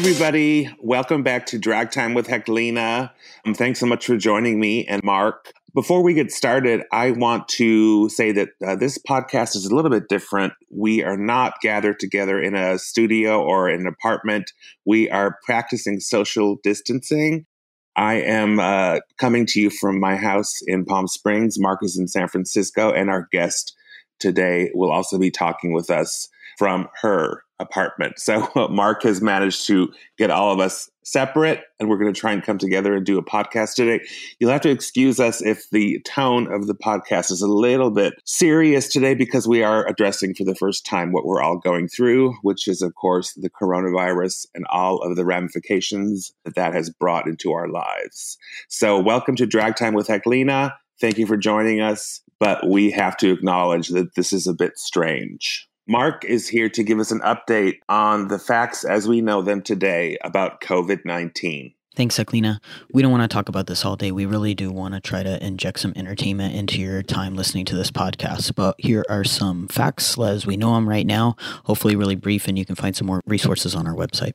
Everybody. Welcome back to Drag Time with Heklina. Um, thanks so much for joining me and Mark. Before we get started, I want to say that uh, this podcast is a little bit different. We are not gathered together in a studio or an apartment. We are practicing social distancing. I am uh, coming to you from my house in Palm Springs. Mark is in San Francisco, and our guest today will also be talking with us from her apartment. So Mark has managed to get all of us separate, and we're going to try and come together and do a podcast today. You'll have to excuse us if the tone of the podcast is a little bit serious today because we are addressing for the first time what we're all going through, which is, of course, the coronavirus and all of the ramifications that that has brought into our lives. So, welcome to Drag Time with Heklina. Thank you for joining us, but we have to acknowledge that this is a bit strange. Mark is here to give us an update on the facts as we know them today about COVID 19. Thanks, Heklina. We don't want to talk about this all day. We really do want to try to inject some entertainment into your time listening to this podcast. But here are some facts as we know them right now. Hopefully, really brief, and you can find some more resources on our website.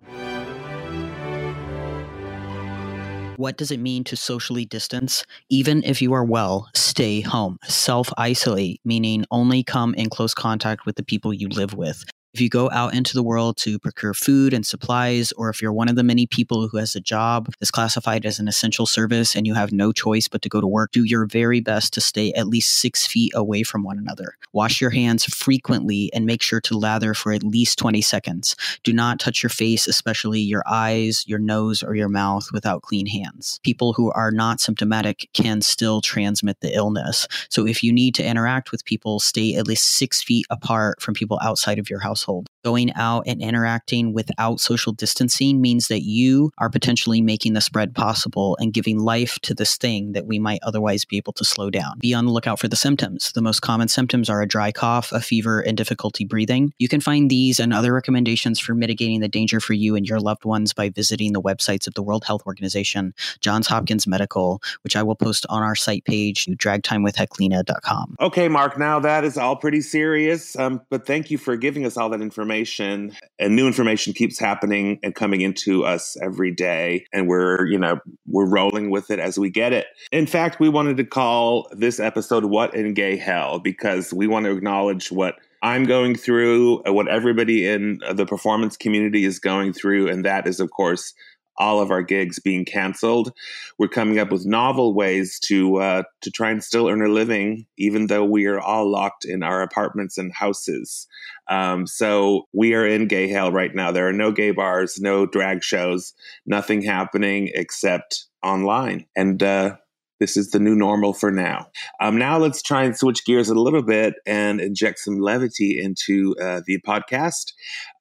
What does it mean to socially distance? Even if you are well, stay home. Self isolate, meaning only come in close contact with the people you live with. If you go out into the world to procure food and supplies, or if you're one of the many people who has a job that's classified as an essential service and you have no choice but to go to work, do your very best to stay at least six feet away from one another. Wash your hands frequently and make sure to lather for at least 20 seconds. Do not touch your face, especially your eyes, your nose, or your mouth without clean hands. People who are not symptomatic can still transmit the illness. So if you need to interact with people, stay at least six feet apart from people outside of your household household. Going out and interacting without social distancing means that you are potentially making the spread possible and giving life to this thing that we might otherwise be able to slow down. Be on the lookout for the symptoms. The most common symptoms are a dry cough, a fever, and difficulty breathing. You can find these and other recommendations for mitigating the danger for you and your loved ones by visiting the websites of the World Health Organization, Johns Hopkins Medical, which I will post on our site page, dragtimewithheklina.com. Okay, Mark, now that is all pretty serious, um, but thank you for giving us all that information and new information keeps happening and coming into us every day and we're you know we're rolling with it as we get it. In fact we wanted to call this episode what in gay hell because we want to acknowledge what I'm going through, what everybody in the performance community is going through, and that is, of course, all of our gigs being canceled. We're coming up with novel ways to uh, to try and still earn a living, even though we are all locked in our apartments and houses. Um, so we are in gay hell right now. There are no gay bars, no drag shows, nothing happening except online, and uh, this is the new normal for now. Um, now let's try and switch gears a little bit and inject some levity into uh, the podcast.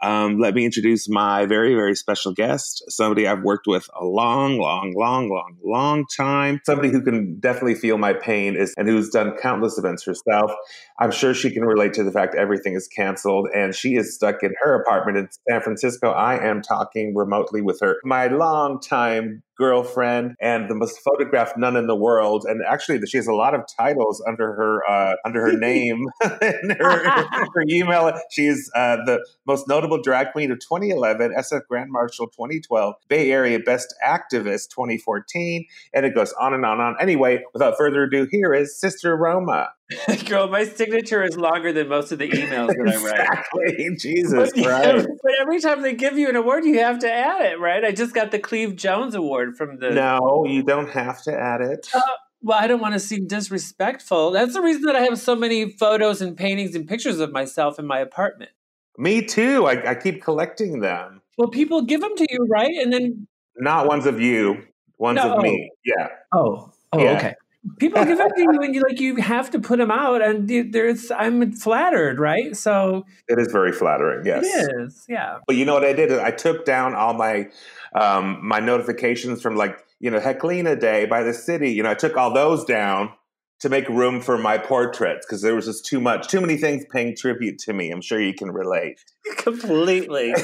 Um, let me introduce my very, very special guest, somebody I've worked with a long, long, long, long, long time. Somebody who can definitely feel my pain is, and who's done countless events herself. I'm sure she can relate to the fact everything is canceled and she is stuck in her apartment in San Francisco. I am talking remotely with her, my long time girlfriend and the most photographed nun in the world. And actually, she has a lot of titles under her uh, under her name and her, her, email. She's uh, the most notable drag queen of 2011, SF Grand Marshal 2012, Bay Area Best Activist 2014, and it goes on and on and on. Anyway, without further ado, here is Sister Roma. Girl, my signature is longer than most of the emails that I write. Exactly. Jesus but, Christ. But every time they give you an award, you have to add it, right? I just got the Cleve Jones Award from the. No, you don't have to add it. Uh, well, I don't want to seem disrespectful. That's the reason that I have so many photos and paintings and pictures of myself in my apartment. Me too. I, I keep collecting them. Well, people give them to you, right? And then. Not ones of you, ones no. of me. Yeah. Oh. Oh, yeah. okay people give it to you and you like you have to put them out and there's i'm flattered right? So it is very flattering yes. it is yeah. But you know what i did? I took down all my um my notifications from like you know heklina day by the city you know i took all those down to make room for my portraits because there was just too much too many things paying tribute to me i'm sure you can relate. Completely.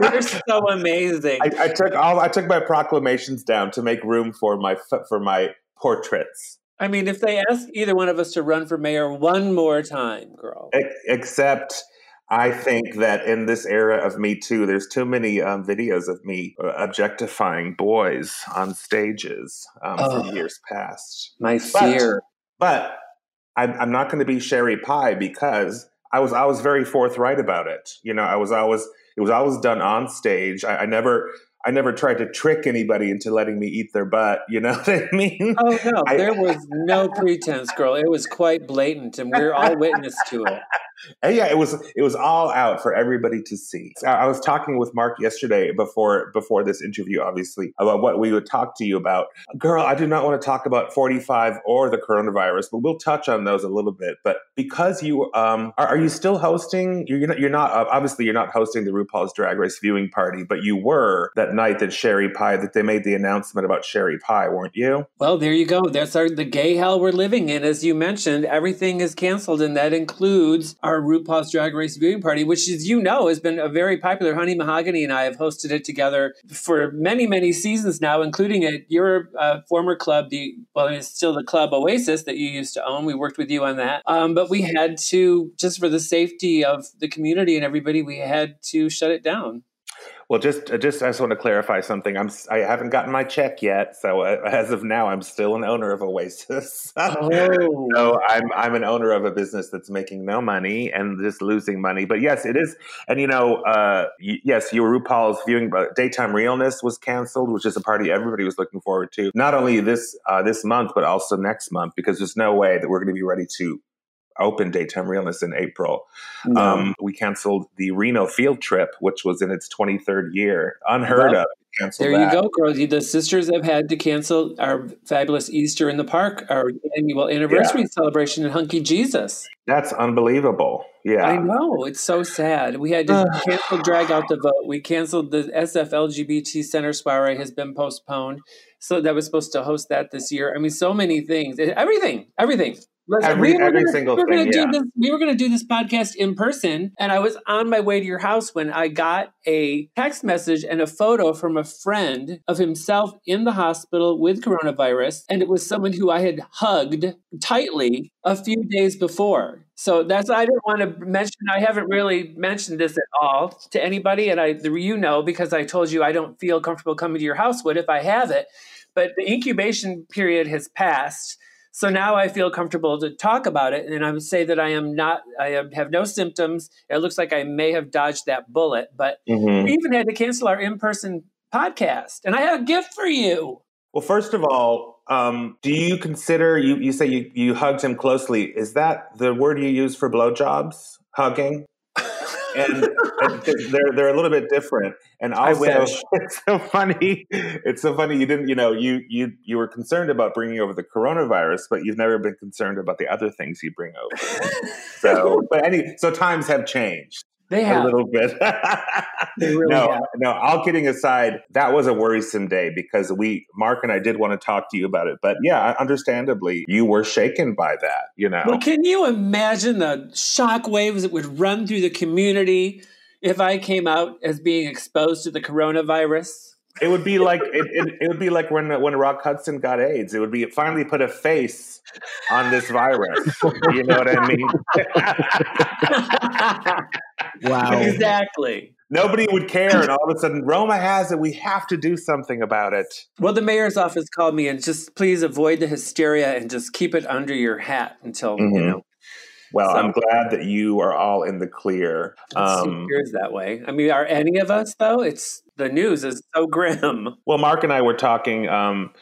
You're so amazing. I, I took all i took my proclamations down to make room for my for my portraits. I mean, if they ask either one of us to run for mayor one more time, girl. Except I think that in this era of Me Too, there's too many um, videos of me uh, objectifying boys on stages um, oh, from years past. My fear. But, but I'm, I'm not going to be Sherry Pie because I was I was very forthright about it. You know, I was always it was always done on stage. I, I never I never tried to trick anybody into letting me eat their butt. You know what I mean? Oh no, I, there was no pretense, girl. It was quite blatant, and we're all witness to it. Yeah, it was it was all out for everybody to see. I was talking with Mark yesterday before before this interview, obviously, about what we would talk to you about. Girl, I do not want to talk about 45 or the coronavirus, but we'll touch on those a little bit. But because you um, are, are you still hosting? You're not, you're not obviously you're not hosting the RuPaul's Drag Race viewing party, but you were that night that Sherry Pie that they made the announcement about Sherry Pie, weren't you? Well, there you go. That's our the gay hell we're living in, as you mentioned. Everything is canceled, and that includes our RuPaul's Drag Race viewing party, which, as you know, has been a very popular. Honey Mahogany and I have hosted it together for many, many seasons now, including at your uh, former club, the well, it's still the club Oasis that you used to own. We worked with you on that, um, but we had to just for the safety of the community and everybody, we had to shut it down. Well, just uh, just I just want to clarify something. I'm I haven't gotten my check yet, so uh, as of now, I'm still an owner of Oasis. oh. so I'm I'm an owner of a business that's making no money and just losing money. But yes, it is. And you know, uh, yes, your RuPaul's viewing daytime realness was canceled, which is a party everybody was looking forward to. Not only this uh, this month, but also next month, because there's no way that we're going to be ready to open daytime realness in April. Um, we canceled the Reno field trip, which was in its 23rd year, unheard well, of. There that. you go, Rosie. The sisters have had to cancel our fabulous Easter in the Park, our annual anniversary yeah. celebration in Hunky Jesus. That's unbelievable. Yeah. I know. It's so sad. We had to cancel Drag Out the Vote. We canceled the SF LGBT Center soiree has been postponed. So that was supposed to host that this year. I mean, so many things. Everything. Everything. Listen, every, we every gonna, single we thing. Yeah. This, we were going to do this podcast in person, and I was on my way to your house when I got a text message and a photo from a friend of himself in the hospital with coronavirus, and it was someone who I had hugged tightly a few days before. So that's I didn't want to mention. I haven't really mentioned this at all to anybody, and I you know because I told you I don't feel comfortable coming to your house. What if I have it? But the incubation period has passed so now I feel comfortable to talk about it, and I would say that I am not. I have no symptoms. It looks like I may have dodged that bullet, but mm-hmm. we even had to cancel our in-person podcast. And I have a gift for you. Well, first of all, um, do you consider you? You say you you hugged him closely. Is that the word you use for blowjobs? Hugging and, and they're they're a little bit different. And also, it's so funny. It's so funny. You didn't, you know, you you you were concerned about bringing over the coronavirus, but you've never been concerned about the other things you bring over. so, but any so times have changed. They have a little bit. really no, have. no. All kidding aside, that was a worrisome day because we, Mark and I, did want to talk to you about it. But yeah, understandably, you were shaken by that. You know. Well, can you imagine the shock waves that would run through the community if I came out as being exposed to the coronavirus? It would be like it, it, it, would be like when when Rock Hudson got AIDS. It would be finally put a face on this virus. you know what I mean? wow! Exactly. Nobody would care, and all of a sudden, Roma has it. We have to do something about it. Well, the mayor's office called me and just please avoid the hysteria and just keep it under your hat until mm-hmm. you know well, so, I'm glad that you are all in the clear. Um, appears that way. I mean, are any of us though? It's the news is so grim. Well, Mark and I were talking. Um,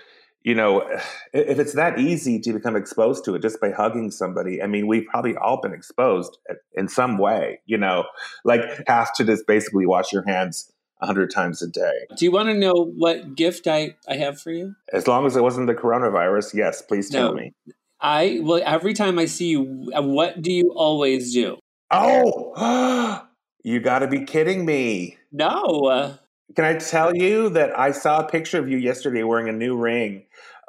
you know, if it's that easy to become exposed to it just by hugging somebody, I mean, we've probably all been exposed in some way. You know, like have to just basically wash your hands a hundred times a day. Do you want to know what gift I, I have for you? As long as it wasn't the coronavirus, yes, please tell no, me. I well every time I see you, uh, what do you always do? Oh, you got to be kidding me! No. Can I tell you that I saw a picture of you yesterday wearing a new ring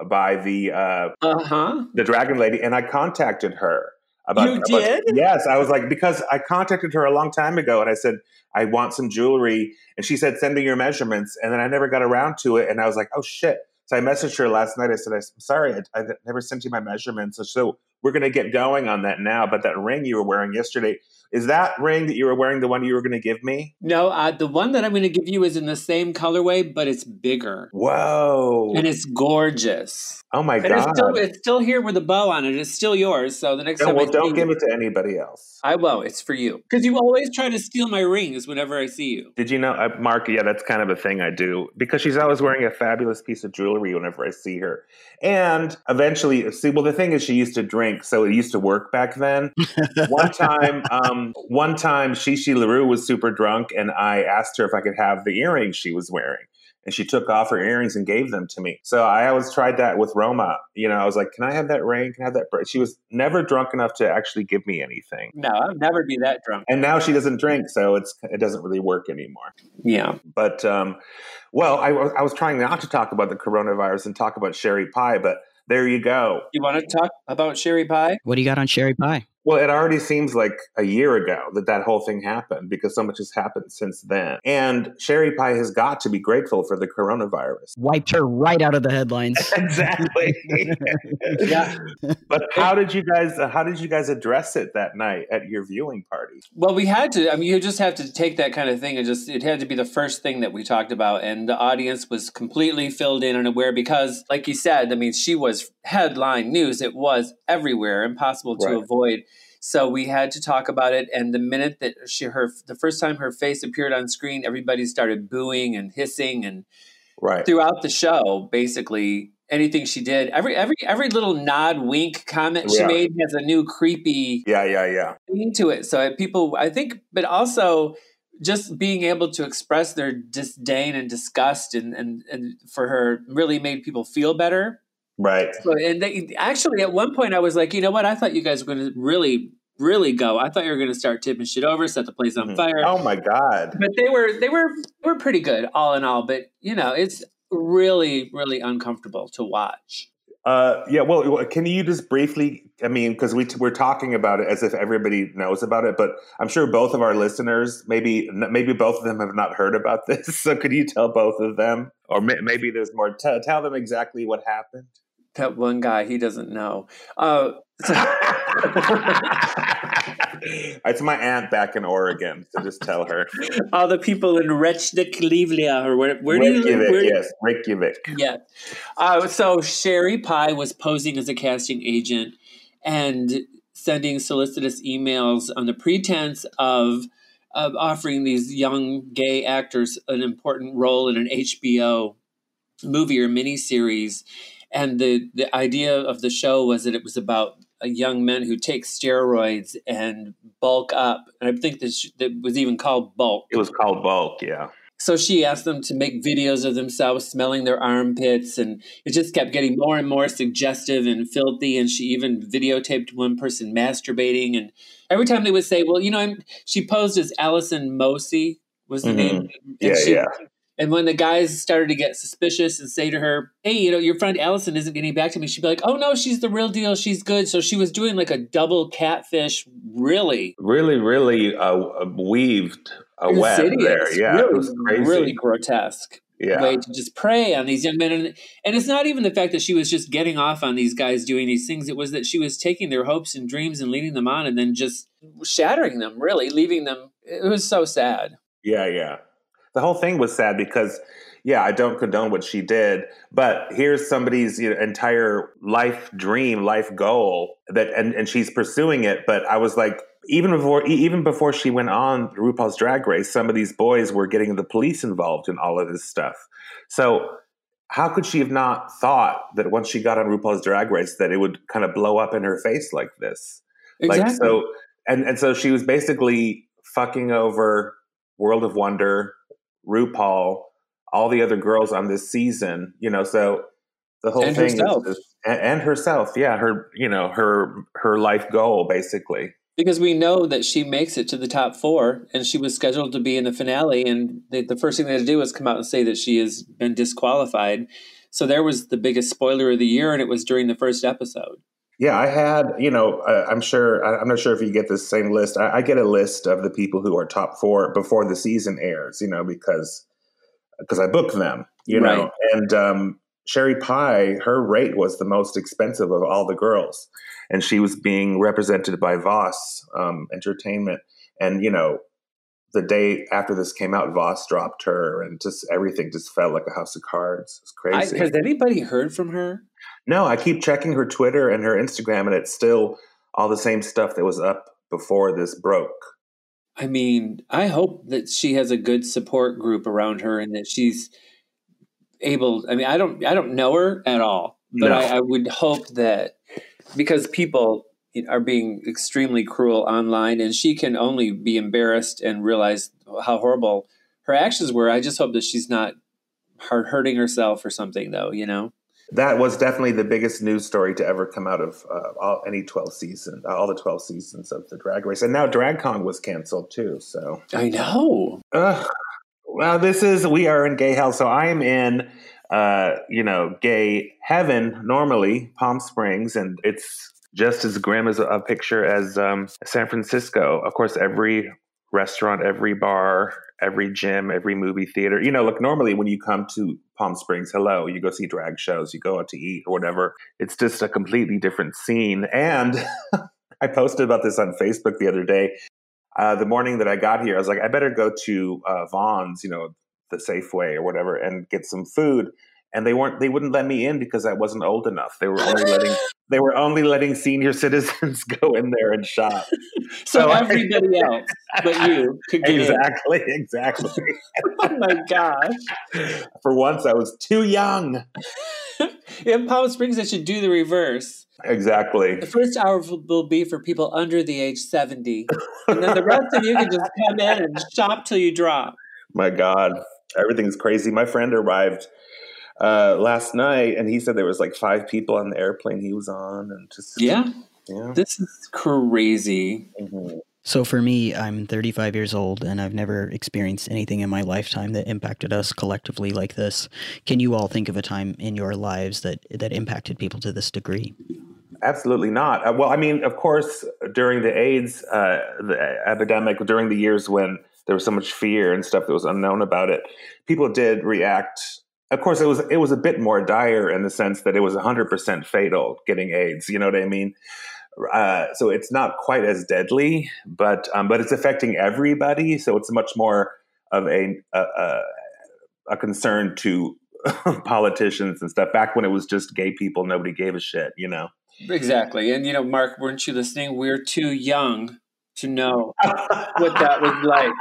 by the uh huh the Dragon Lady, and I contacted her. About, you about, did? Yes, I was like because I contacted her a long time ago, and I said I want some jewelry, and she said send me your measurements, and then I never got around to it, and I was like, oh shit. So I messaged her last night. I said, I'm sorry, I, I never sent you my measurements. So, so we're going to get going on that now. But that ring you were wearing yesterday, is that ring that you were wearing the one you were going to give me? No, uh, the one that I'm going to give you is in the same colorway, but it's bigger. Whoa. And it's gorgeous. Oh my And God. it's still, it's still here with a bow on it. It's still yours. So the next No, time well, I don't give it to anybody else. I won't. It's for you. Because you always try to steal my rings whenever I see you. Did you know, uh, Mark? Yeah, that's kind of a thing I do because she's always wearing a fabulous piece of jewelry whenever I see her. And eventually, see, well, the thing is, she used to drink, so it used to work back then. one time, um, one time, Chi Chi LaRue was super drunk, and I asked her if I could have the earrings she was wearing. And she took off her earrings and gave them to me. So I always tried that with Roma. You know, I was like, "Can I have that ring? Can I have that?" She was never drunk enough to actually give me anything. No, I'll never be that drunk. And now she doesn't drink, so it's it doesn't really work anymore. Yeah. But um, well, I, was- I was trying not to talk about the coronavirus and talk about sherry pie, but there you go. You want to talk about sherry pie? What do you got on sherry pie? Well, it already seems like a year ago that that whole thing happened because so much has happened since then. And sherry pie has got to be grateful for the coronavirus. Wiped her right out of the headlines. Exactly. Yeah. but how did you guys? uh, How did you guys address it that night at your viewing party? Well, we had to. I mean, you just have to take that kind of thing and just, it had to be the first thing that we talked about. And the audience was completely filled in and aware because, like you said, I mean, she was headline news. It was everywhere, impossible to Right. avoid. So we had to talk about it. And the minute that she, her, the first time her face appeared on screen, everybody started booing and hissing and Right. throughout the show, basically anything she did, every every every little nod, wink, comment she made has a new creepy Yeah. Yeah. Yeah. into it. So uh, people, I think, but also just being able to express their disdain and disgust and, and, and for her really made people feel better. Right. So, and they, actually, at one point, I was like, you know what? I thought you guys were going to really, really go. I thought you were going to start tipping shit over, set the place on Mhm. fire. Oh my God. But they were, they were, they were pretty good, all in all. But you know, it's really, really uncomfortable to watch. Uh, yeah. Well, can you just briefly? I mean, because we we're talking about it as if everybody knows about it, but I'm sure both of our listeners, maybe maybe both of them have not heard about this. So, could you tell both of them, or may, maybe there's more? Tell tell them exactly what happened. That one guy, he doesn't know. Uh, it's my aunt back in Oregon, so just tell her. all the people in Reykjavik or where, where do you live? Where, yes, Reykjavik. Yeah. Uh, so Sherry Pie was posing as a casting agent and sending solicitous emails on the pretense of of offering these young gay actors an important role in an HBO movie or miniseries. And the, the idea of the show was that it was about a young men who take steroids and bulk up. And I think this that was even called bulk. It was called Bulk. Yeah. So she asked them to make videos of themselves smelling their armpits, and it just kept getting more and more suggestive and filthy. And she even videotaped one person masturbating. And every time they would say, "Well, you know," I'm, she posed as Allison Mosey was the Mhm. name. And Yeah, she- yeah. And when the guys started to get suspicious and say to her, "Hey, you know, your friend Allison isn't getting back to me," she'd be like, "Oh no, she's the real deal. She's good." So she was doing like a double catfish, really. Really, really uh, weaved a web there. Yeah, really, it was crazy. really grotesque. yeah. way to just prey on these young men. And, and it's not even the fact that she was just getting off on these guys doing these things. It was that she was taking their hopes and dreams and leading them on and then just shattering them, really, leaving them. It was so sad. Yeah, yeah. The whole thing was sad because, yeah, I don't condone what she did, but here's somebody's you know, entire life dream, life goal that, and, and she's pursuing it. But I was like, even before, even before she went on RuPaul's Drag Race, some of these boys were getting the police involved in all of this stuff. So how could she have not thought that once she got on RuPaul's Drag Race that it would kind of blow up in her face like this? Exactly. Like so, and and so she was basically fucking over World of Wonder, RuPaul, all the other girls on this season. You know, so the whole And thing herself. and, and herself, yeah, her you know her her life goal basically. because we know that she makes it to the top four and she was scheduled to be in the finale. And they, the first thing they had to do was come out and say that she has been disqualified. So there was the biggest spoiler of the year, and it was during the first episode. Yeah, I had, you know, uh, I'm sure, I- I'm not sure if you get the same list. I, I get a list of the people who are top four before the season airs, you know, because because I book them, you know, and um, Sherry Pie, her rate was the most expensive of all the girls, and she was being represented by Voss um, Entertainment. And you know, the day after this came out, Voss dropped her, and just everything just felt like a house of cards. It's crazy. I, has anybody heard from her? No, I keep checking her Twitter and her Instagram, and it's still all the same stuff that was up before this broke. I mean, I hope that she has a good support group around her and that she's able. I mean, I don't, I don't know her at all, but No. I, I would hope that because people are being extremely cruel online, and she can only be embarrassed and realize how horrible her actions were. I just hope that she's not hurting herself or something, though. You know. That was definitely the biggest news story to ever come out of uh, all, any 12 season, uh, all the 12 seasons of the Drag Race. And now DragCon was canceled too. So, I know. Ugh. well, this is, we are in gay hell. So I'm in, uh, you know, gay heaven normally, Palm Springs, and it's just as grim as a, picture as um, San Francisco. Of course, every restaurant, every bar, every gym, every movie theater. You know, look, normally when you come to Palm Springs, hello, you go see drag shows, you go out to eat or whatever. It's just a completely different scene. And I posted about this on Facebook the other day. Uh, the morning that I got here, I was like, I better go to uh, Vons, you know, the Safeway or whatever, and get some food. And they weren't, they wouldn't let me in because I wasn't old enough. They were only letting, they were only letting senior citizens go in there and shop. So So I- everybody else but you could get in. Exactly, exactly. Oh my gosh. For once, I was too young. In Palm Springs, they should do the reverse. Exactly. The first hour will will be for people under the age 70. And then the rest of you can just come in and shop till you drop. My God, everything's crazy. My friend arrived uh, last night, and he said there was like five people on the airplane he was on, and just Yeah, yeah. this is crazy. Mhm. So for me, I'm 35 years old and I've never experienced anything in my lifetime that impacted us collectively like this. Can you all think of a time in your lives that that impacted people to this degree? Absolutely not. Uh, well, I mean, of course, during the AIDS uh, the epidemic, during the years when there was so much fear and stuff that was unknown about it, people did react. Of course, it was it was a bit more dire in the sense that it was 100% fatal getting AIDS. You know what I mean? Uh, so it's not quite as deadly, but um, but it's affecting everybody. So it's much more of a a, a, a concern to politicians and stuff. Back when it was just gay people, nobody gave a shit. You know. Exactly. And, you know, Mark, weren't you listening? We're too young to know what that was like.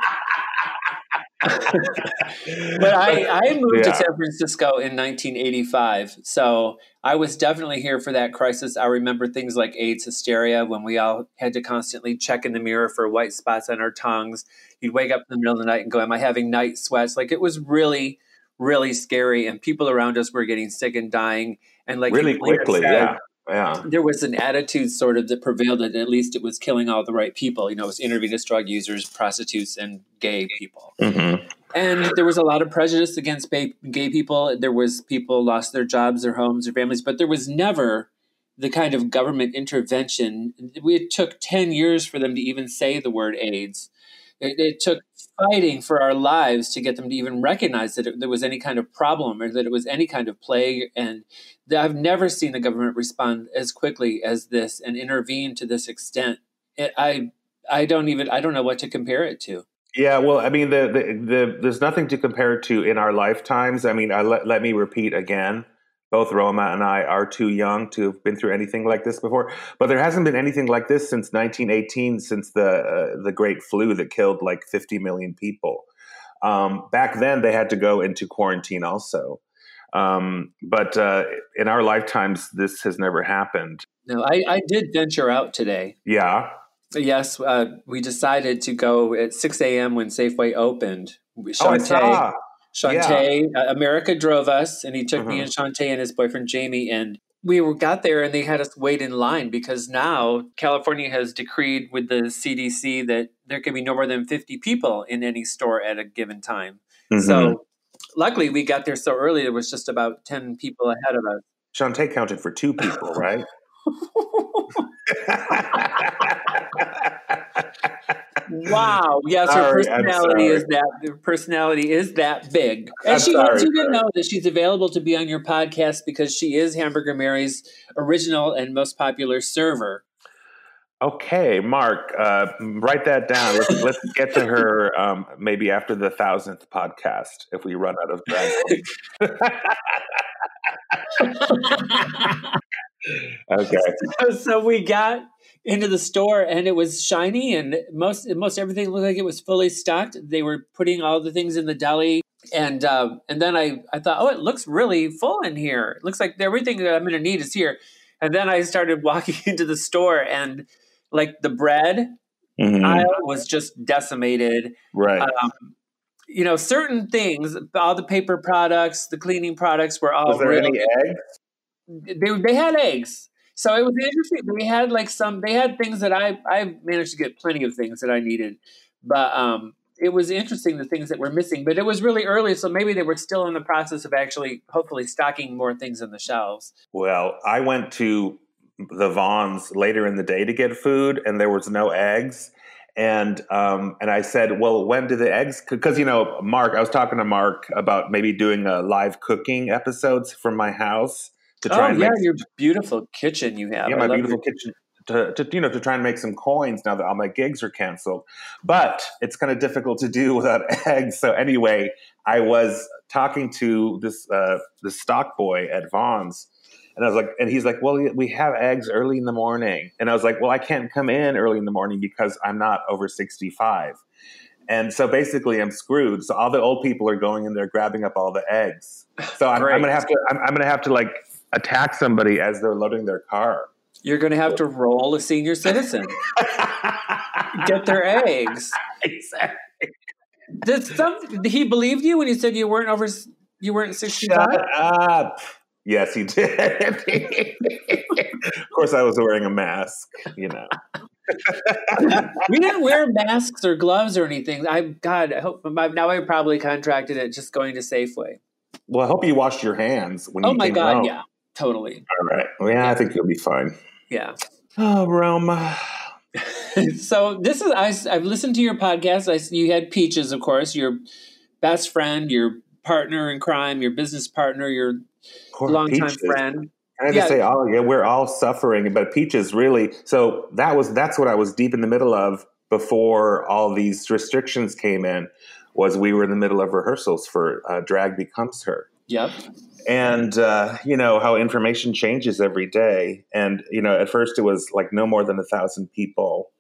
But I, I moved Yeah. to San Francisco in 1985. So I was definitely here for that crisis. I remember things like AIDS hysteria when we all had to constantly check in the mirror for white spots on our tongues. You'd wake up in the middle of the night and go, Am I having night sweats? Like it was really, really scary. And people around us were getting sick and dying. And like really quickly, said, yeah, yeah. there was an attitude sort of that prevailed that at least it was killing all the right people. You know, it was intravenous drug users, prostitutes, and gay people. Mm-hmm. And there was a lot of prejudice against gay, gay people. There was people lost their jobs, their homes, their families, but there was never the kind of government intervention. It took 10 years for them to even say the word AIDS. It, it took fighting for our lives to get them to even recognize that it, there was any kind of problem or that it was any kind of plague. And I've never seen the government respond as quickly as this and intervene to this extent. It, I I don't even I don't know what to compare it to. Yeah, well, I mean, the, the the there's nothing to compare it to in our lifetimes. I mean, I let let me repeat again. Both Roma and I are too young to have been through anything like this before, but there hasn't been anything like this since 1918, since the uh, the Great Flu that killed like 50 million people. Um, back then, they had to go into quarantine also, um, but uh, in our lifetimes, this has never happened. No, I, I did venture out today. Yeah, Yes, uh, we decided to go at 6 a.m. when Safeway opened. oh, I Shantae. Shantae uh, America drove us, and he took me Mhm. and Shantae and his boyfriend Jamie, and we were, got there, and they had us wait in line because now California has decreed with the CDC that there can be no more than 50 people in any store at a given time. Mhm. So, luckily, we got there so early; it was just about 10 people ahead of us. Shantae counted for two people, right? Wow. Yes, her personality is that her personality is that big. And I'm she sorry, wants you to know that she's available to be on your podcast because she is Hamburger Mary's original and most popular server. Okay, Mark, uh, write that down. Let's, let's get to her um, maybe after the thousandth podcast if we run out of queens. okay. so we got into the store and it was shiny and most most everything looked like it was fully stocked. They were putting all the things in the deli and uh, and then I I thought, oh, it looks really full in here. It looks like everything that I'm going to need is here. And then I started walking into the store and like the bread Mhm. aisle was just decimated. Right. Um, you know, certain things, all the paper products, the cleaning products were all Was there really any eggs? they they had eggs. So it was interesting. We had like some they had things that I I managed to get plenty of things that I needed. But um it was interesting the things that were missing, but it was really early, so maybe they were still in the process of actually hopefully stocking more things on the shelves. Well, I went to the Vons later in the day to get food, and there was no eggs. And um, and I said, well, when do the eggs? Because you know, Mark, I was talking to Mark about maybe doing a live cooking episodes from my house to try Oh and yeah, make your beautiful kitchen you have. yeah, my beautiful your- kitchen to, to you know to try and make some coins now that all my gigs are canceled. But it's kind of difficult to do without eggs. So anyway, I was talking to this uh, this stock boy at Vons. And I was like, and he's like, well, we have eggs early in the morning. And I was like, well, I can't come in early in the morning because I'm not over 65. And so basically, I'm screwed. So all the old people are going in there grabbing up all the eggs. So I'm, I'm gonna have to, I'm, I'm gonna have to like attack somebody as they're loading their car. You're going to have to roll a senior citizen. Get their eggs. exactly. Did some he believed you when he said you weren't over you weren't 65? Shut up. Yes, he did. of course, I was wearing a mask. You know. we didn't wear masks or gloves or anything. I God, I hope now I probably contracted it just going to Safeway. Well, I hope you washed your hands when you Oh you my God, home. yeah, totally, All right. Well, yeah, I think you'll be fine. yeah. Oh, Roma. so this is I, I've listened to your podcast. I you had Peaches, of course, your best friend, your partner in crime, your business partner, your Poor longtime Peaches. friend. I just Yeah. say, all yeah, we're all suffering, but Peaches really. So that was that's what I was deep in the middle of before all these restrictions came in. Was we were in the middle of rehearsals for uh, Drag Becomes Her. Yep. And uh, you know how information changes every day and you know at first it was like no more than a thousand people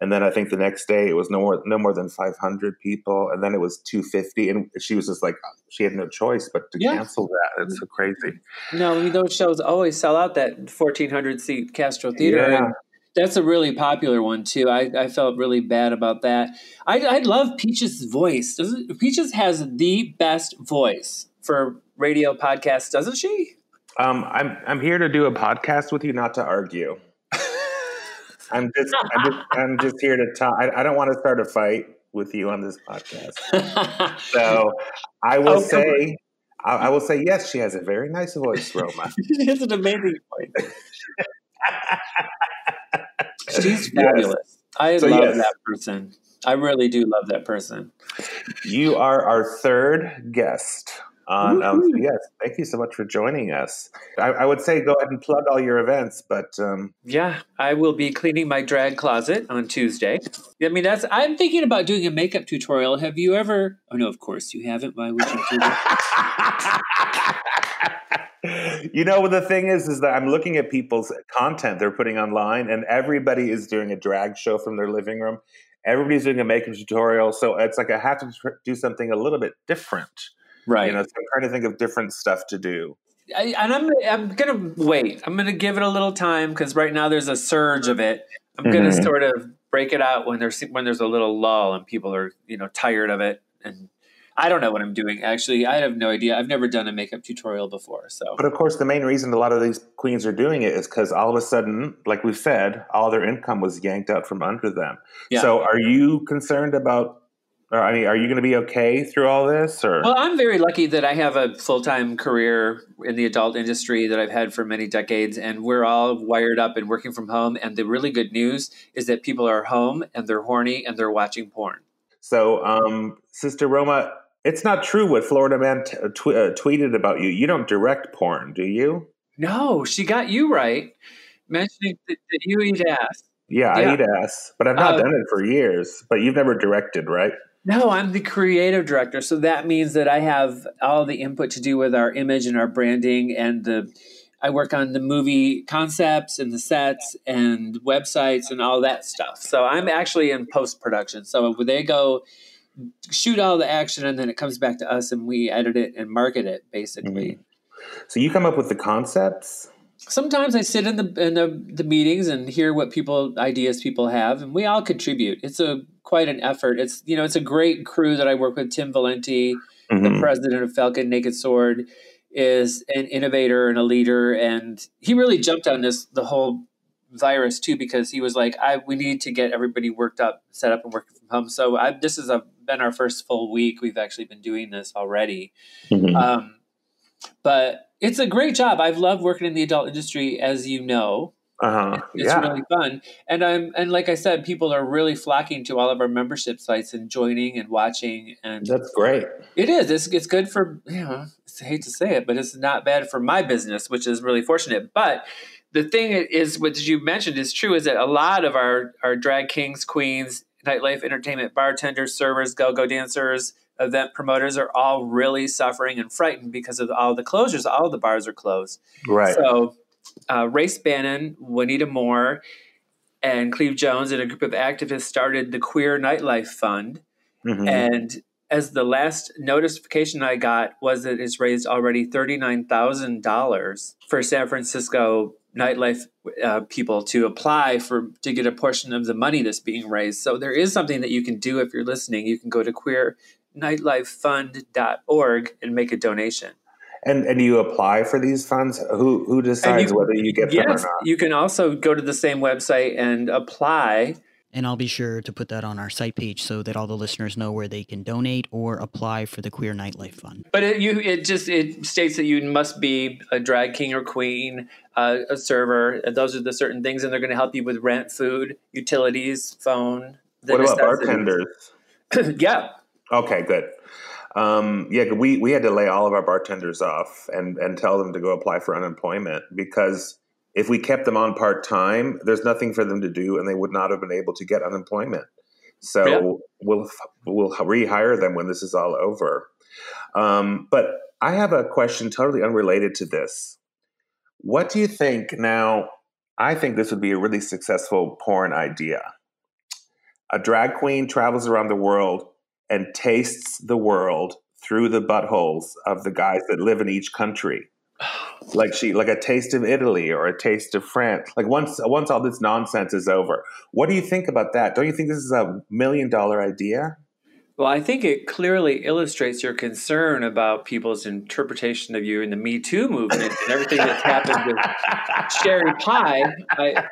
and then i think the next day it was no more no more than 500 people and then it was 250 and she was just like she had no choice but to Yeah. cancel that it's so crazy No, I mean those shows always sell out that fourteen hundred seat Castro Theater. Yeah. That's a really popular one too. I, I felt really bad about that. I, I love Peaches' voice. Doesn't Peaches has the best voice for radio podcasts, doesn't she? um, I'm, I'm here to do a podcast with you not to argue i'm just i'm just, I'm just here to talk I, I don't want to start a fight with you on this podcast So I will Oh, say, I, I will say, yes, she has a very nice voice, Roma. she has an amazing voice. She's Yes. fabulous. I So, love yes. that person. I really do love that person. You are our third guest. On, um, Woohoo. yes, thank you so much for joining us. I, I would say go ahead and plug all your events, but um, Yeah, I will be cleaning my drag closet on Tuesday. I mean, that's. I'm thinking about doing a makeup tutorial. Have you ever? Oh no, of course you haven't. Why would you do that? you know the thing is is that i'm looking at people's content they're putting online and everybody is doing a drag show from their living room everybody's doing a makeup tutorial so it's like i have to tr- do something a little bit different Right. you know so i'm trying to think of different stuff to do I, and I'm. I'm gonna wait. I'm gonna give it a little time because right now there's a surge of it. I'm gonna Mhm. sort of break it out when there's when there's a little lull and people are you know tired of it and. I don't know what I'm doing. Actually, I have no idea. I've never done a makeup tutorial before, so but of course the main reason a lot of these queens are doing it is because all of a sudden like we've said all their income was yanked out from under them Yeah. so are you concerned about I mean, are you going to be okay through all this? Or well, I'm very lucky that I have a full time career in the adult industry that I've had for many decades, and we're all wired up and working from home. And the really good news is that people are home and they're horny and they're watching porn. So, um, Sister Roma, it's not true what Florida Man t- uh, tw- uh, tweeted about you. You don't direct porn, do you? No, she got you right, mentioning that, that you eat ass. Yeah, Yeah. I eat ass, but I've not Uh, done it for years. But you've never directed, right? No, I'm the creative director. So that means that I have all the input to do with our image and our branding and the I work on the movie concepts and the sets and websites and all that stuff. So I'm actually in post production. So they go shoot all the action and then it comes back to us and we edit it and market it basically. Mm-hmm. So you come up with the concepts. Sometimes I sit in the in the, the meetings and hear what people ideas people have and we all contribute. It's a quite an effort. It's you know, it's a great crew that I work with. Tim Valenti, the Mhm. president of Falcon Naked Sword is an innovator and a leader. And he really jumped on this the whole virus too because he was like I we need to get everybody worked up set up and working from home. So I, this has a, been our first full week. We've actually been doing this already. Mhm. um, but it's a great job. I've loved working in the adult industry as you know Uh-huh. it's Yeah. really fun and i'm and like i said people are really flocking to all of our membership sites and joining and watching and That's great. it is. It's, it's good for, you know, I hate to say it, but it's not bad for my business, which is really fortunate. But the thing is, what you mentioned is true, is that a lot of our, our drag kings, queens, nightlife entertainment bartenders, servers, go-go dancers, event promoters are all really suffering and frightened because of all the closures. All the bars are closed. Right. So, uh, Race Bannon, Juanita More, and Cleve Jones and a group of activists started the Queer Nightlife Fund. Mhm. And as the last notification I got was that it's raised already $39,000 for San Francisco nightlife uh, people to apply for to get a portion of the money that's being raised. So there is something that you can do if you're listening. You can go to queernightlifefund.org and make a donation. And and you apply for these funds. Who who decides you- whether you get them or Yes, not? you can also go to the same website and apply. And I'll be sure to put that on our site page so that all the listeners know where they can donate or apply for the Queer Nightlife Fund. But it, you, it just it states that you must be a drag king or queen, uh, a server. Those are the certain things, and they're going to help you with rent, food, utilities, phone. the What about necessities. bartenders? yeah, Okay, good. Um, yeah, we we had to lay all of our bartenders off and and tell them to go apply for unemployment because if we kept them on part time, there's nothing for them to do, and they would not have been able to get unemployment. So Yeah. we'll we'll rehire them when this is all over. Um, but I have a question totally unrelated to this. What do you think now? I think this would be a really successful porn idea. A drag queen travels around the world and tastes the world through the buttholes of the guys that live in each country. Like she, like a taste of Italy or a taste of France. Like once, once all this nonsense is over, what do you think about that? Don't you think this is a million dollar idea? Well, I think it clearly illustrates your concern about people's interpretation of you in the Me Too movement and everything that's happened with Sherry Pie. I,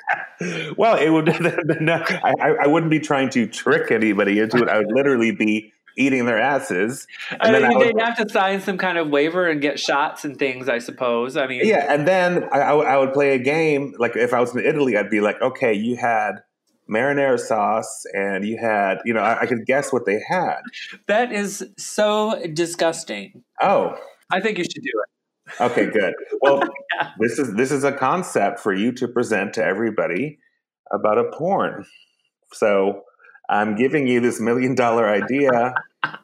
well, it would. no, I, I- wouldn't be trying to trick anybody into it. I would literally be eating their asses, I mean, I would, they'd have to sign some kind of waiver and get shots and things, I suppose. I mean, yeah, and then I I would play a game. Like if I was in Italy, I'd be like, okay, you had marinara sauce, and you had, you know, I, I could guess what they had. that is so disgusting. Oh, I think you should do it. okay, good. Well, this is this is a concept for you to present to everybody about a porn. So I'm giving you this million dollar idea.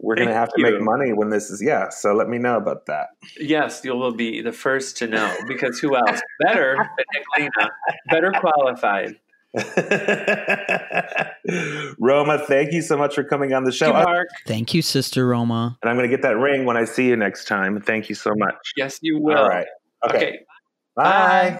We're going to have to make money when this is yeah. So let me know about that. Yes, you will be the first to know because who else better than Nicolina, better qualified. Roma, thank you so much for coming on the show. Thank you, Mark. Thank you, Sister Roma. And I'm going to get that ring when I see you next time. Thank you so much. Yes, you will. All right. Okay. Okay. Bye.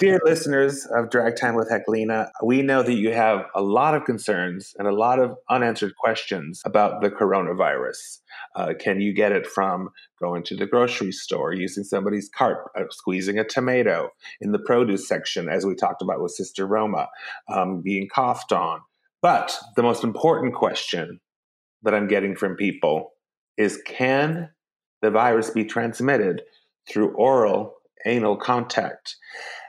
Dear listeners of Drag Time with Heklina, we know that you have a lot of concerns and a lot of unanswered questions about the coronavirus. Uh, can you get it from going to the grocery store, using somebody's cart, uh, squeezing a tomato in the produce section, as we talked about with Sister Roma, um, being coughed on, But the most important question that I'm getting from people is can the virus be transmitted through oral anal contact?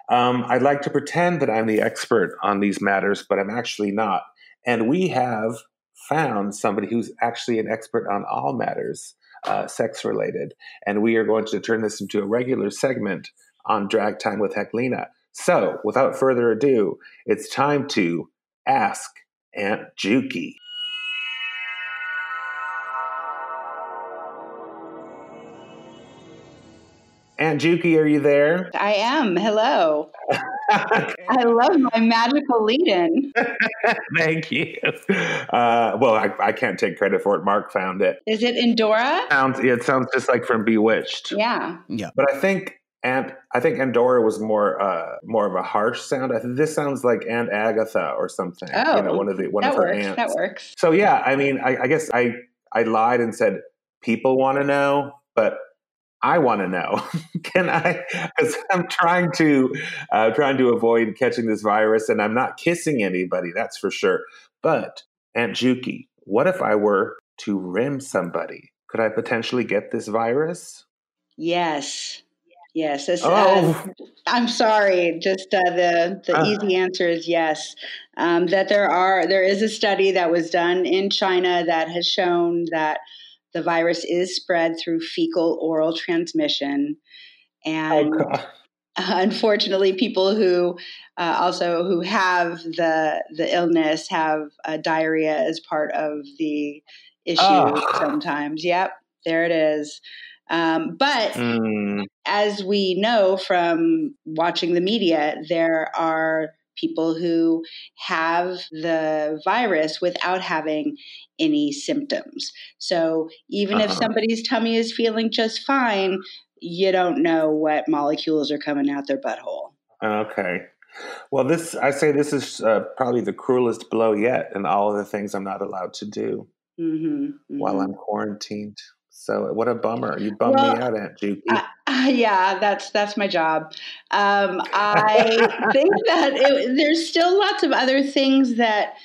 Um, I'd like to pretend that I'm the expert on these matters, but I'm actually not. And we have found somebody who's actually an expert on all matters uh, sex related. And we are going to turn this into a regular segment on Drag Time with Heklina. So, without further ado, it's time to ask Aunt Juki. Aunt Juki, are you there? I am. Hello. I love my magical lead in. Thank you. Uh, well, I, I, can't take credit for it. Mark found it. Is it Endora? Sounds, it sounds just like from Bewitched. Yeah. Yeah. But I think Aunt, I think Endora was more uh, more of a harsh sound. I think this sounds like Aunt Agatha or something. Oh, you know, one of the one of her works. aunts. That works. So yeah, I mean, I, I guess I I lied and said people want to know, but I want to know. Can I? Because I'm trying to uh, trying to avoid catching this virus, and I'm not kissing anybody. That's for sure. But Aunt Juki, what if I were to rim somebody? Could I potentially get this virus? Yes. Yes. This, Oh. uh, I'm sorry. Just uh, the the Ah. easy answer is yes. Um, that there are there is a study that was done in China that has shown that the virus is spread through fecal oral transmission, and Oh, unfortunately, people who uh, also who have the the illness have uh, diarrhea as part of the issue. Oh. Sometimes, yep, there it is. Um, but Mm, as we know from watching the media, there are people who have the virus without having any symptoms. So even if Uh-huh. somebody's tummy is feeling just fine, you don't know what molecules are coming out their butthole. okay. Well, this I say this is uh, probably the cruelest blow yet, and all of the things I'm not allowed to do hmm while I'm quarantined. So what a bummer! You bummed Well, me out, Aunt Juki. Uh, yeah, that's that's my job. Um, I think that it, there's still lots of other things that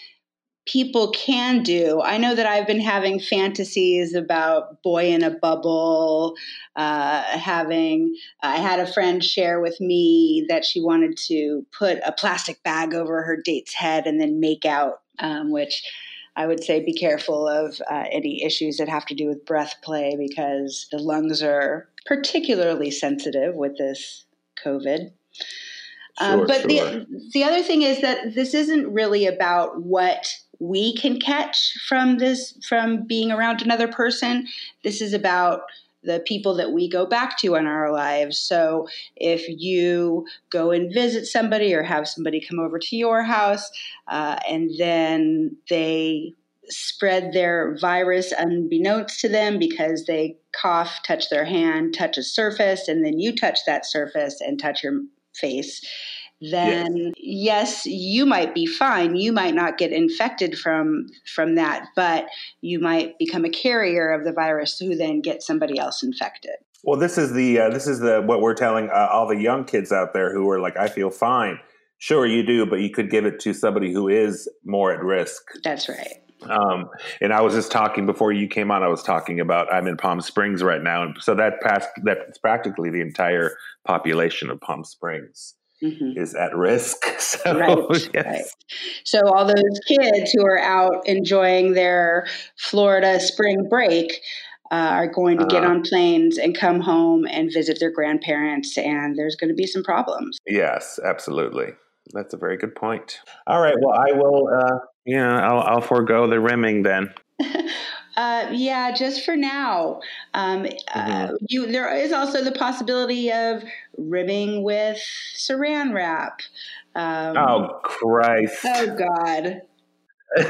people can do. I know that I've been having fantasies about boy in a bubble. Uh, having, I had a friend share with me that she wanted to put a plastic bag over her date's head and then make out, um, which. I would say be careful of uh, any issues that have to do with breath play because the lungs are particularly sensitive with this COVID. Um, Sure, but sure. the the other thing is that this isn't really about what we can catch from this from being around another person. This is about the people that we go back to in our lives. So if you go and visit somebody or have somebody come over to your house uh, and then they spread their virus unbeknownst to them because they cough, touch their hand, touch a surface, and then you touch that surface and touch your face, then yes. you might be fine. You might not get infected from from that, but you might become a carrier of the virus who then gets somebody else infected. Well, this is the uh, this is the what we're telling uh, all the young kids out there who are like, I feel fine. Sure, you do, but you could give it to somebody who is more at risk. That's right. Um, and I was just talking before you came on. I was talking about I'm in Palm Springs right now, and so that past that's practically the entire population of Palm Springs hmm is at risk. So Right, yes. right. So all those kids who are out enjoying their Florida spring break uh, are going to get Uh-huh. on planes and come home and visit their grandparents, and there's going to be some problems. Yes, absolutely. That's a very good point. All right. Well, I will. Uh, yeah, I'll, I'll forego the rimming then. Uh, yeah, just for now. Um, uh, Mhm. you there is also the possibility of rimming with Saran wrap. Um, Oh Christ! oh God.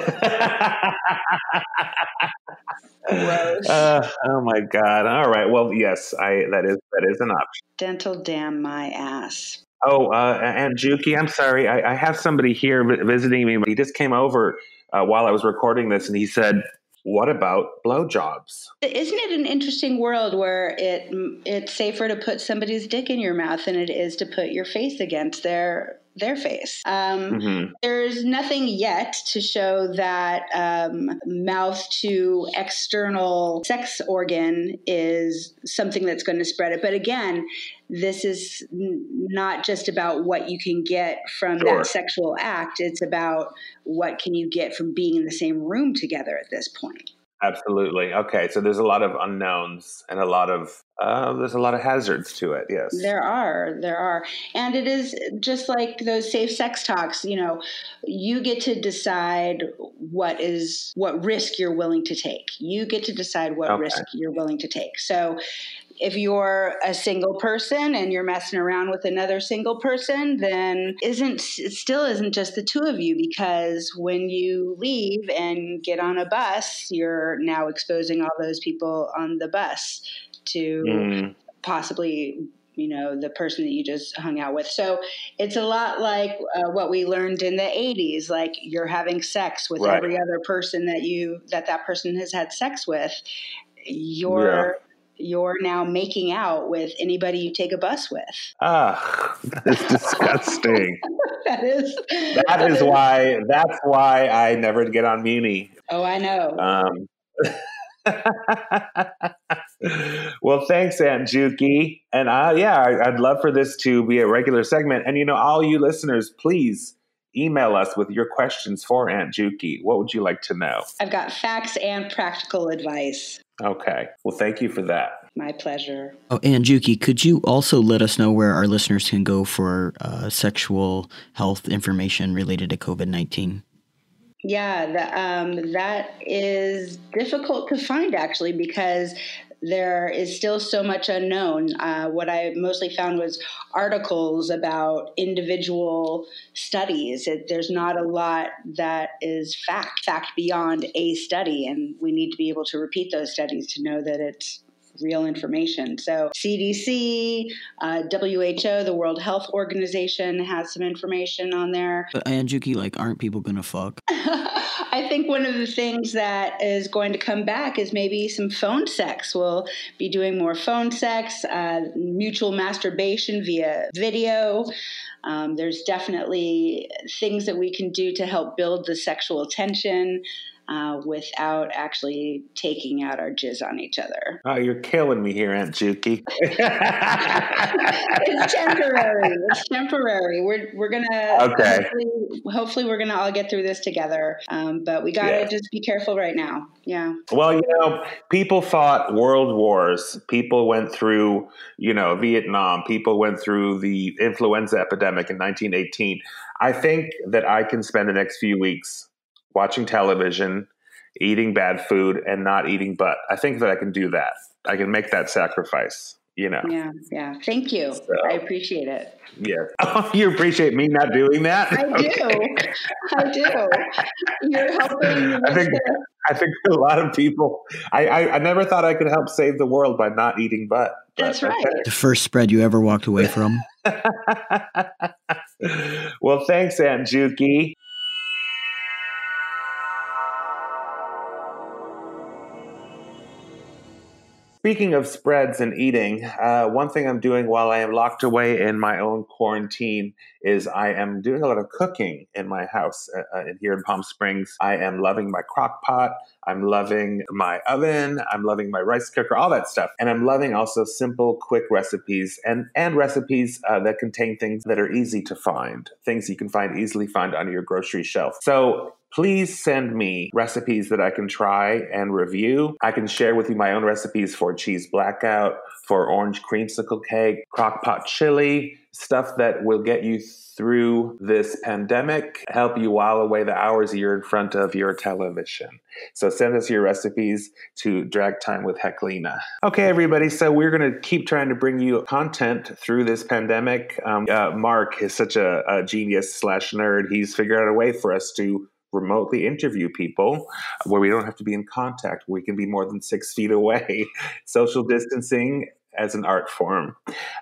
Gross. Uh, oh my God! All right. Well, yes, I that is that is an option. Dental damn my ass. Oh, uh, and Juki, I'm sorry. I, I have somebody here visiting me. He just came over uh, while I was recording this, and he said, "What about blowjobs?" Isn't it an interesting world where it it's safer to put somebody's dick in your mouth than it is to put your face against their their face. Um, mm-hmm. There's nothing yet to show that um, mouth to external sex organ is something that's going to spread it. But again, this is n- not just about what you can get from sure. that sexual act. It's about what can you get from being in the same room together at this point. Absolutely. Okay, so there's a lot of unknowns and a lot of uh, there's a lot of hazards to it. Yes, there are. There are, and it is just like those safe sex talks. You know, you get to decide what is what risk you're willing to take. You get to decide what okay. risk you're willing to take. So, if you're a single person and you're messing around with another single person, then isn't it still isn't just the two of you because when you leave and get on a bus, you're now exposing all those people on the bus to mm. possibly you know the person that you just hung out with so it's a lot like uh, what we learned in the 80s like you're having sex with right. every other person that you that that person has had sex with you're yeah you're now making out with anybody you take a bus with. Ah, that is disgusting. that is. that, that is, is, why. That's why I never get on Muni. Oh, I know. Um, well, thanks, Aunt Juki. And uh, yeah, I'd love for this to be a regular segment. And you know, all you listeners, please email us with your questions for Aunt Juki. What would you like to know? I've got facts and practical advice. Okay. Well, thank you for that. My pleasure. Oh, and Juki, could you also let us know where our listeners can go for uh, sexual health information related to COVID 19? Yeah, the, um, that is difficult to find actually because there is still so much unknown. Uh, what I mostly found was articles about individual studies. It, there's not a lot that is fact, fact beyond a study, and we need to be able to repeat those studies to know that it's real information. So, CDC, uh, WHO, the World Health Organization has some information on there. But Aunt Juki, like, aren't people gonna fuck? I think one of the things that is going to come back is maybe some phone sex. We'll be doing more phone sex, uh, mutual masturbation via video. Um, there's definitely things that we can do to help build the sexual tension uh, without actually taking out our jizz on each other. Oh, you're killing me here, Aunt Juki. it's temporary. It's temporary. We're we're gonna okay. Hopefully, hopefully we're gonna all get through this together. Um, but we gotta yeah. just be careful right now. Yeah. Well, you know, people fought world wars. People went through, you know, Vietnam. People went through the influenza epidemic in 1918. I think that I can spend the next few weeks watching television, eating bad food, and not eating butt. I think that I can do that. I can make that sacrifice. You know. Yeah, yeah. Thank you. So, I appreciate it. Yeah. Oh, you appreciate me not doing that? I okay. do. I do. You're helping. I think. I think a lot of people. I, I, I never thought I could help save the world by not eating butt. That's right. Okay. The first spread you ever walked away from. well, thanks, Aunt Juki. Speaking of spreads and eating, uh, one thing I'm doing while I am locked away in my own quarantine is I am doing a lot of cooking in my house uh, uh, here in Palm Springs. I am loving my crock pot. I'm loving my oven. I'm loving my rice cooker, all that stuff. And I'm loving also simple, quick recipes and, and recipes uh, that contain things that are easy to find, things you can find easily find on your grocery shelf. So please send me recipes that I can try and review. I can share with you my own recipes for cheese blackout, for orange creamsicle cake, crockpot chili, stuff that will get you through this pandemic, help you while away the hours you're in front of your television. So send us your recipes to Drag Time with Heklina. Okay, everybody. So we're going to keep trying to bring you content through this pandemic. Um, uh, Mark is such a, a genius slash nerd. He's figured out a way for us to remotely interview people where we don't have to be in contact. We can be more than six feet away. Social distancing as an art form.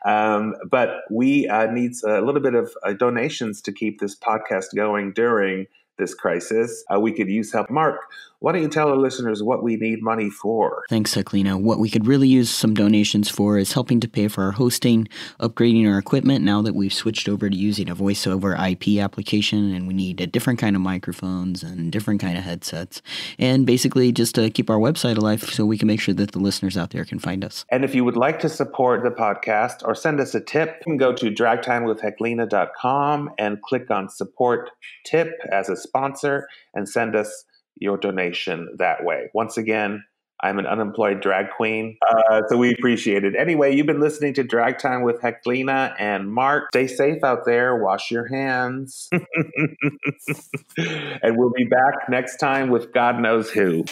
Um, but we uh, need a little bit of uh, donations to keep this podcast going during this crisis. Uh, we could use help. Mark, why don't you tell our listeners what we need money for? Thanks, Heklina. What we could really use some donations for is helping to pay for our hosting, upgrading our equipment now that we've switched over to using a voice over IP application and we need a different kind of microphones and different kind of headsets. And basically just to keep our website alive so we can make sure that the listeners out there can find us. And if you would like to support the podcast or send us a tip, you can go to dragtimewithheklina.com and click on support tip as a sponsor and send us your donation that way. Once again, I'm an unemployed drag queen, uh, so we appreciate it. Anyway, you've been listening to Drag Time with Heklina and Mark. Stay safe out there. Wash your hands. and we'll be back next time with God knows who.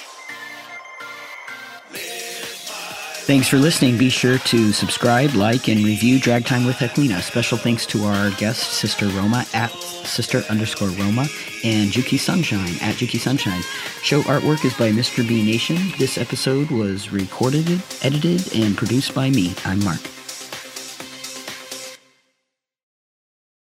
Thanks for listening. Be sure to subscribe, like, and review Drag Time with Heklina. Special thanks to our guest, Sister Roma, at Sister underscore Roma, and Juki Sunshine, at Juki Sunshine. Show artwork is by Mr. B Nation. This episode was recorded, edited, and produced by me. I'm Mark.